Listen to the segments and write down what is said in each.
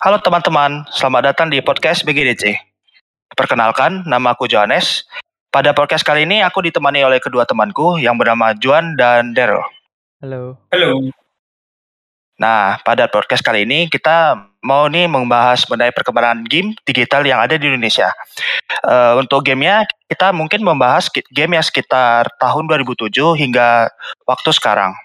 Halo teman-teman, selamat datang di podcast BGDC. Perkenalkan, nama aku Johannes. Pada podcast kali ini aku ditemani oleh kedua temanku yang bernama Juan dan Daryl. Halo. Halo. Nah, pada podcast kali ini kita mau nih membahas mengenai perkembangan game digital yang ada di Indonesia. Uh, untuk gamenya, kita mungkin membahas game yang sekitar tahun 2007 hingga waktu sekarang.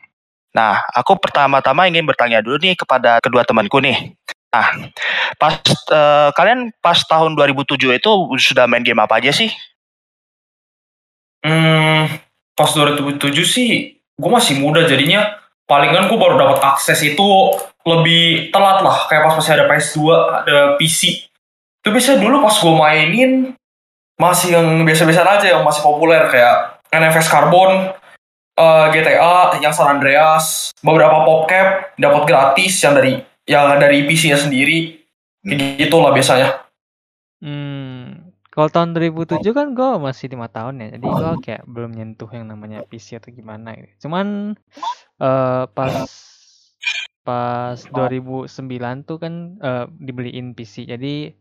Nah, aku pertama-tama ingin bertanya dulu nih kepada kedua temanku nih. Nah, pas uh, kalian pas tahun 2007 itu sudah main game apa aja sih? Hmm, pas 2007 sih gue masih muda jadinya palingan gue baru dapat akses itu lebih telat lah kayak pas masih ada PS2 ada PC itu bisa dulu pas gue mainin masih yang biasa-biasa aja yang masih populer kayak NFS Carbon uh, eh, GTA yang San Andreas beberapa PopCap dapat gratis yang dari yang dari PC-nya sendiri. Kayak hmm. gitu lah biasanya. Hmm kalau tahun 2007 kan gue masih lima tahun ya jadi gue kayak belum nyentuh yang namanya PC atau gimana gitu. Cuman uh, pas pas 2009 tuh kan uh, dibeliin PC. Jadi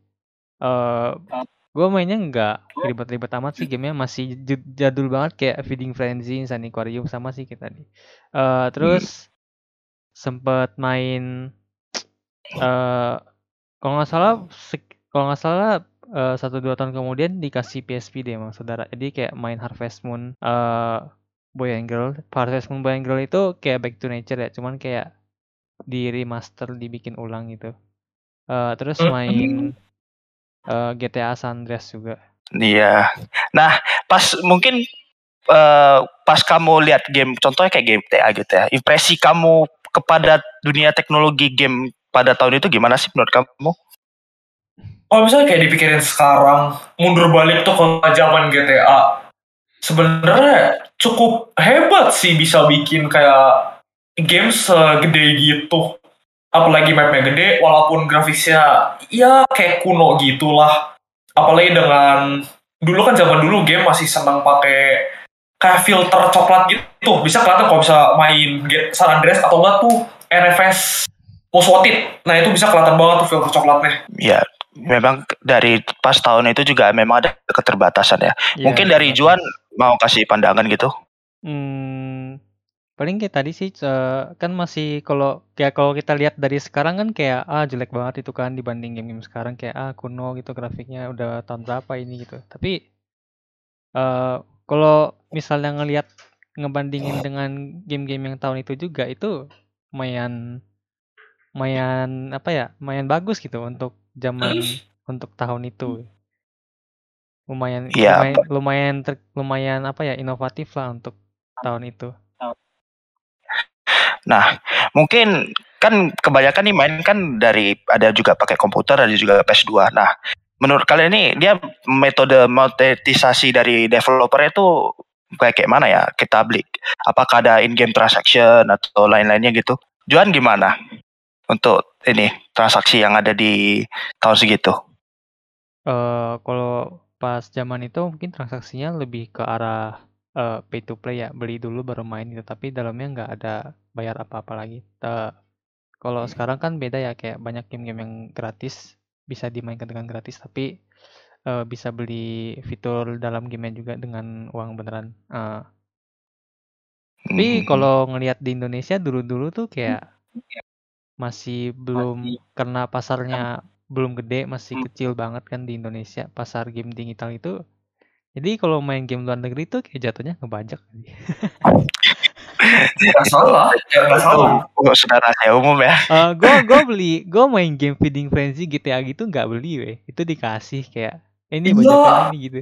uh, gue mainnya nggak ribet-ribet amat sih gamenya masih jadul banget kayak Feeding Frenzy, Insane Aquarium sama sih kita nih uh, terus hmm. sempet main uh, kalau nggak salah kalau nggak salah uh, satu dua tahun kemudian dikasih PSP deh emang saudara. Jadi kayak main Harvest Moon uh, Boy and Girl. Harvest Moon Boy and Girl itu kayak Back to Nature ya cuman kayak di remaster dibikin ulang gitu. Uh, terus hmm. main uh, GTA San Andreas juga. Iya. Nah pas mungkin uh, pas kamu lihat game contohnya kayak game GTA gitu ya impresi kamu kepada dunia teknologi game pada tahun itu gimana sih menurut kamu? Kalau misalnya kayak dipikirin sekarang, mundur balik tuh ke zaman GTA, sebenarnya cukup hebat sih bisa bikin kayak game segede gitu. Apalagi mapnya gede, walaupun grafisnya ya kayak kuno gitulah. Apalagi dengan dulu kan zaman dulu game masih senang pakai kayak filter coklat gitu. Bisa kelihatan kalau bisa main San Andreas atau enggak tuh NFS most wanted. Nah itu bisa kelihatan banget tuh filter coklatnya. Ya, memang dari pas tahun itu juga memang ada keterbatasan ya. ya Mungkin dari Juan mau kasih pandangan gitu. Hmm, paling kayak tadi sih kan masih kalau kayak kalau kita lihat dari sekarang kan kayak ah jelek banget itu kan dibanding game-game sekarang kayak ah kuno gitu grafiknya udah tahun berapa ini gitu. Tapi uh, kalau misalnya ngelihat ngebandingin dengan game-game yang tahun itu juga itu lumayan lumayan apa ya, lumayan bagus gitu untuk zaman untuk tahun itu. Lumayan Iya, lumayan lumayan ter lumayan apa ya, inovatif lah untuk tahun itu. Nah, mungkin kan kebanyakan nih main kan dari ada juga pakai komputer, ada juga PS2. Nah, menurut kalian ini dia metode monetisasi dari developer itu kayak kayak mana ya kita beli? Apakah ada in-game transaction atau lain-lainnya gitu? Juan gimana? Untuk ini transaksi yang ada di tahun segitu? Uh, kalau pas zaman itu mungkin transaksinya lebih ke arah uh, pay to play ya, beli dulu baru main gitu, tapi dalamnya nggak ada bayar apa-apa lagi. Uh, kalau sekarang kan beda ya, kayak banyak game-game yang gratis, bisa dimainkan dengan gratis, tapi uh, bisa beli fitur dalam gamenya juga dengan uang beneran. Uh, tapi hmm. kalau ngelihat di Indonesia dulu-dulu tuh kayak masih belum Masih. karena pasarnya belum gede, masih hmm. kecil banget kan di Indonesia pasar game digital itu. Jadi kalau main game luar negeri tuh kayak jatuhnya ngebajak. Nggak salah, nggak salah. Oh, sudah rahasia umum ya. Uh, gue gue beli, gue main game Feeding Frenzy GTA gitu nggak beli weh. Itu dikasih kayak ini iya. bajakan ini gitu.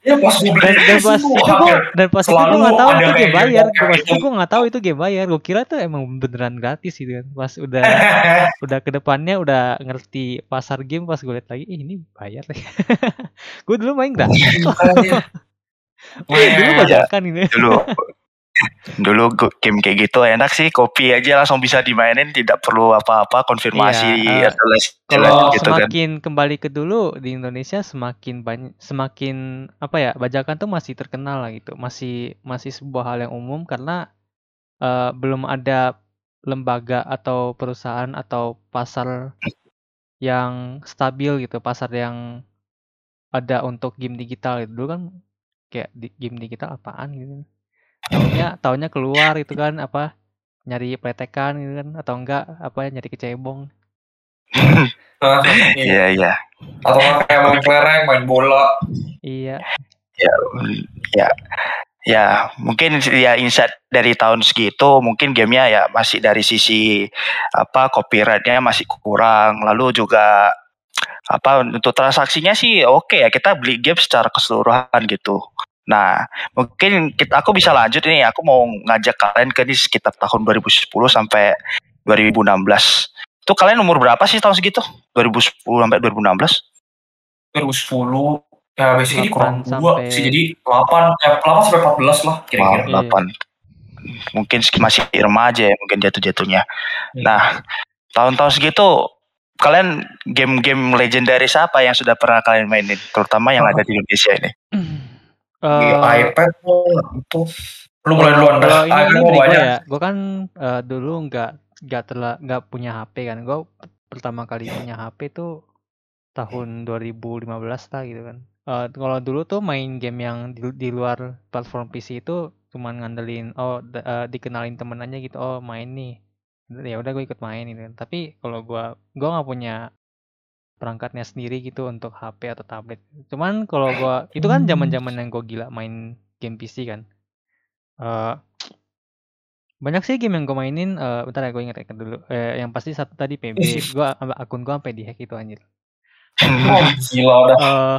Iya pas gue beli dan, dan pas itu gua, dan pas itu gue nggak tahu itu game bayar. Pas itu gue nggak tahu itu game bayar. Gue kira tuh emang beneran gratis gitu kan. Pas udah udah ke depannya udah ngerti pasar game pas gue liat lagi, eh, ini bayar. gue dulu main gratis. dulu bajakan ini. Dulu Dulu game kayak gitu enak sih, kopi aja langsung bisa dimainin tidak perlu apa-apa konfirmasi Iya, atau kalau gitu kan. semakin kembali ke dulu di Indonesia semakin banyak semakin apa ya, bajakan tuh masih terkenal lah gitu, masih masih sebuah hal yang umum karena, uh, belum ada lembaga atau perusahaan atau pasar yang stabil gitu, pasar yang ada untuk game digital gitu. Dulu kan kayak di game digital apaan gitu. Taunya taunya keluar itu kan apa nyari pletekan gitu kan atau enggak apa nyari kecebong. Iya iya. Atau kayak main kelereng, main bola. Iya. Ya, ya, ya mungkin ya insight dari tahun segitu mungkin gamenya ya masih dari sisi apa copyrightnya masih kurang. Lalu juga apa untuk transaksinya sih oke ya kita beli game secara keseluruhan gitu. Nah mungkin kita aku bisa lanjut ini aku mau ngajak kalian ke di sekitar tahun 2010 sampai 2016. Itu kalian umur berapa sih tahun segitu? 2010 sampai 2016? 2010 ya basically kurang 8 dua sampai- sih jadi 8 ya 8 sampai 14 lah kira-kira. Iya. 8. Mungkin masih remaja ya mungkin jatuh-jatuhnya. Nah, tahun-tahun segitu kalian game-game legendaris apa yang sudah pernah kalian mainin terutama yang ada di Indonesia ini? Di Eh, iPad tuh itu lu mulai duluan dah. ini, dari gue banyak. ya, gue kan eh, dulu nggak nggak terla nggak punya HP kan. Gue pertama kali punya HP tuh tahun 2015 lah gitu kan. Eh, kalau dulu tuh main game yang di, di luar platform PC itu cuman ngandelin oh eh, dikenalin temen aja gitu oh main nih ya udah gue ikut main gitu kan tapi kalau gue gue nggak punya perangkatnya sendiri gitu untuk HP atau tablet. Cuman kalau gue itu kan zaman zaman yang gue gila main game PC kan. Eh banyak sih game yang gue mainin eh bentar ya gue inget inget dulu. Eh, yang pasti satu tadi PB gue akun gue sampai dihack itu anjir. Oh, gila dah. eh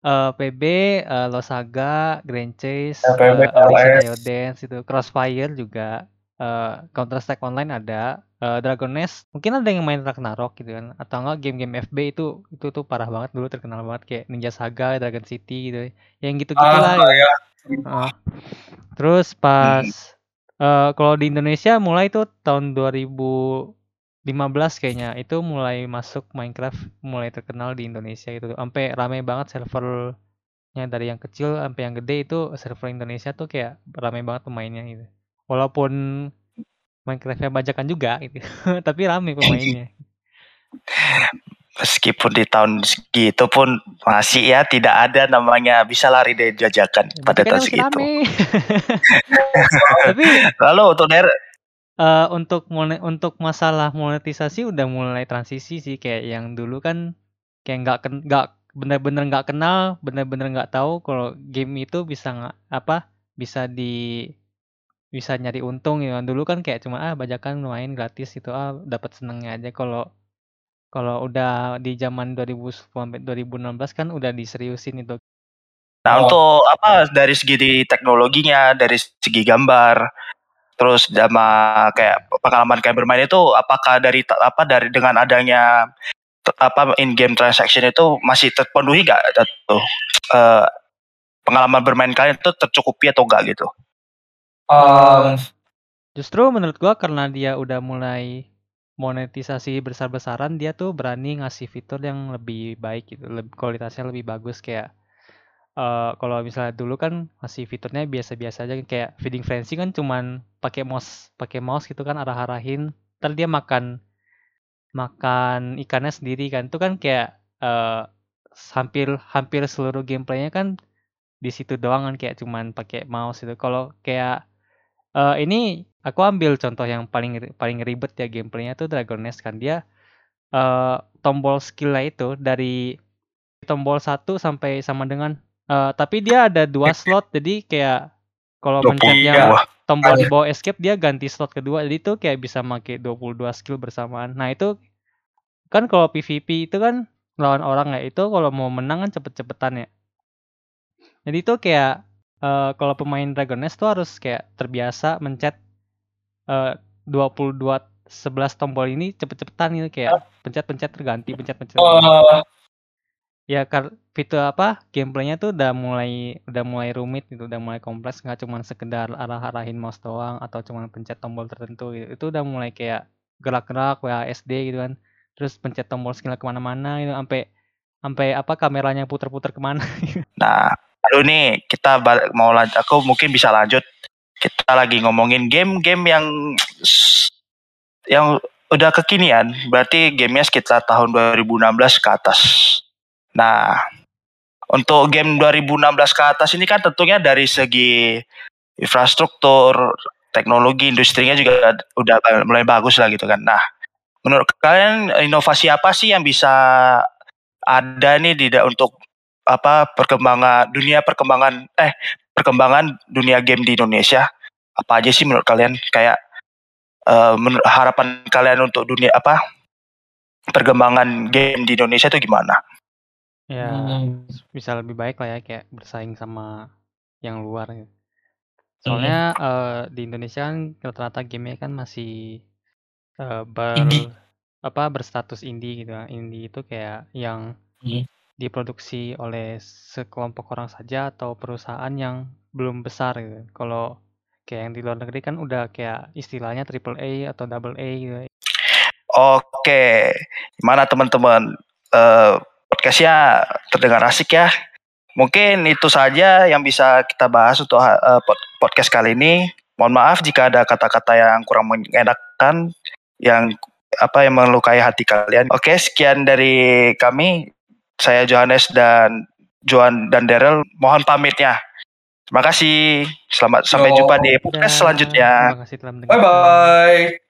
eh, PB, eh, Losaga, Grand Chase, Ya, PB, eh, Audition LS. Ayo Dance itu, Crossfire juga, eh, Counter Strike Online ada, eh, Dragon Nest, mungkin ada yang main Ragnarok gitu kan, atau enggak game-game FB itu itu tuh parah banget dulu terkenal banget kayak Ninja Saga, Dragon City gitu, yang gitu-gitu lah. Ah, gitu. ya. Heeh. Terus pas eh, kalau di Indonesia mulai tuh tahun 2015 kayaknya itu mulai masuk Minecraft mulai terkenal di Indonesia itu sampai rame banget servernya dari yang kecil sampai yang gede itu server Indonesia tuh kayak rame banget pemainnya gitu. Walaupun Minecraftnya bajakan juga gitu, tapi rame pemainnya. Meskipun di tahun segitu pun masih ya tidak ada namanya bisa lari dari jajakan pada Tapi kan tahun segitu. tapi Lalu untuk daerah Eh, untuk mone untuk masalah monetisasi udah mulai transisi sih kayak yang dulu kan kayak nggak nggak bener-bener nggak kenal, bener-bener nggak tahu kalau game itu bisa nggak apa bisa di bisa nyari untung ya. Dulu kan kayak cuma ah bajakan main gratis itu ah dapat senengnya aja. Kalau kalau udah di zaman 2010 sampai 2016 kan udah diseriusin itu. Nah, untuk apa dari segi teknologinya, dari segi gambar, terus sama kayak pengalaman kayak bermain itu apakah dari apa dari dengan adanya apa in game transaction itu masih terpenuhi nggak tuh eh, pengalaman bermain kalian itu tercukupi atau enggak gitu? Um, Justru menurut gua karena dia udah mulai monetisasi besar-besaran, dia tuh berani ngasih fitur yang lebih baik gitu, lebih kualitasnya lebih bagus kayak eh kalau misalnya dulu kan masih fiturnya biasa-biasa aja kayak feeding frenzy kan cuman pakai mouse, pakai mouse gitu kan arah-arahin, ntar dia makan makan ikannya sendiri kan. Itu kan kayak eh hampir hampir seluruh gameplaynya kan di situ doang kan kayak cuman pakai mouse itu. Kalau kayak eh ini aku ambil contoh yang paling paling ribet ya gameplaynya tuh Dragon Nest kan. Dia eh tombol skillnya itu dari tombol satu sampai sama dengan eh tapi dia ada dua slot. Jadi kayak kalau 20 mencet yang tombol di bawah escape dia ganti slot kedua. Jadi itu kayak bisa pakai 22 skill bersamaan. Nah itu kan kalau PVP itu kan lawan orang ya. Itu kalau mau menang kan cepet-cepetan ya. Jadi itu kayak eh kalau pemain Dragon Nest tuh harus kayak terbiasa mencet eh 22 11 tombol ini cepet-cepetan gitu kayak pencet-pencet terganti pencet-pencet uh, Ya kar fitur apa gameplaynya tuh udah mulai udah mulai rumit gitu, udah mulai kompleks nggak cuman sekedar arah-arahin mouse doang atau cuman pencet tombol tertentu gitu. Itu udah mulai kayak gerak-gerak WASD gitu kan. Terus pencet tombol skill ke mana-mana gitu sampai sampai apa kameranya puter-puter ke mana. Nah, aduh nih kita mau lanjut. Aku mungkin bisa lanjut. Kita lagi ngomongin game-game yang yang udah kekinian, berarti gamenya sekitar tahun 2016 ke atas. Nah, untuk game 2016 ke atas ini kan tentunya dari segi infrastruktur, teknologi, industrinya juga udah mulai bagus lah gitu kan. Nah, menurut kalian inovasi apa sih yang bisa ada nih tidak untuk apa perkembangan dunia perkembangan eh perkembangan dunia game di Indonesia apa aja sih menurut kalian kayak uh, menurut harapan kalian untuk dunia apa perkembangan game di Indonesia itu gimana? Ya hmm. bisa lebih baik lah ya kayak bersaing sama yang luar. Gitu. Soalnya hmm. uh, di Indonesia kan rata-rata gamenya kan masih uh, ber indie. apa berstatus indie gitu. Indie itu kayak yang hmm diproduksi oleh sekelompok orang saja atau perusahaan yang belum besar gitu. Kalau kayak yang di luar negeri kan udah kayak istilahnya triple A atau double A gitu. Oke, gimana teman-teman? Uh, podcastnya terdengar asik ya. Mungkin itu saja yang bisa kita bahas untuk uh, podcast kali ini. Mohon maaf jika ada kata-kata yang kurang mengenakan, yang apa yang melukai hati kalian. Oke, sekian dari kami. Saya Johannes dan Joan dan Daryl mohon pamitnya. Terima kasih. Selamat sampai jumpa di podcast selanjutnya. Bye bye.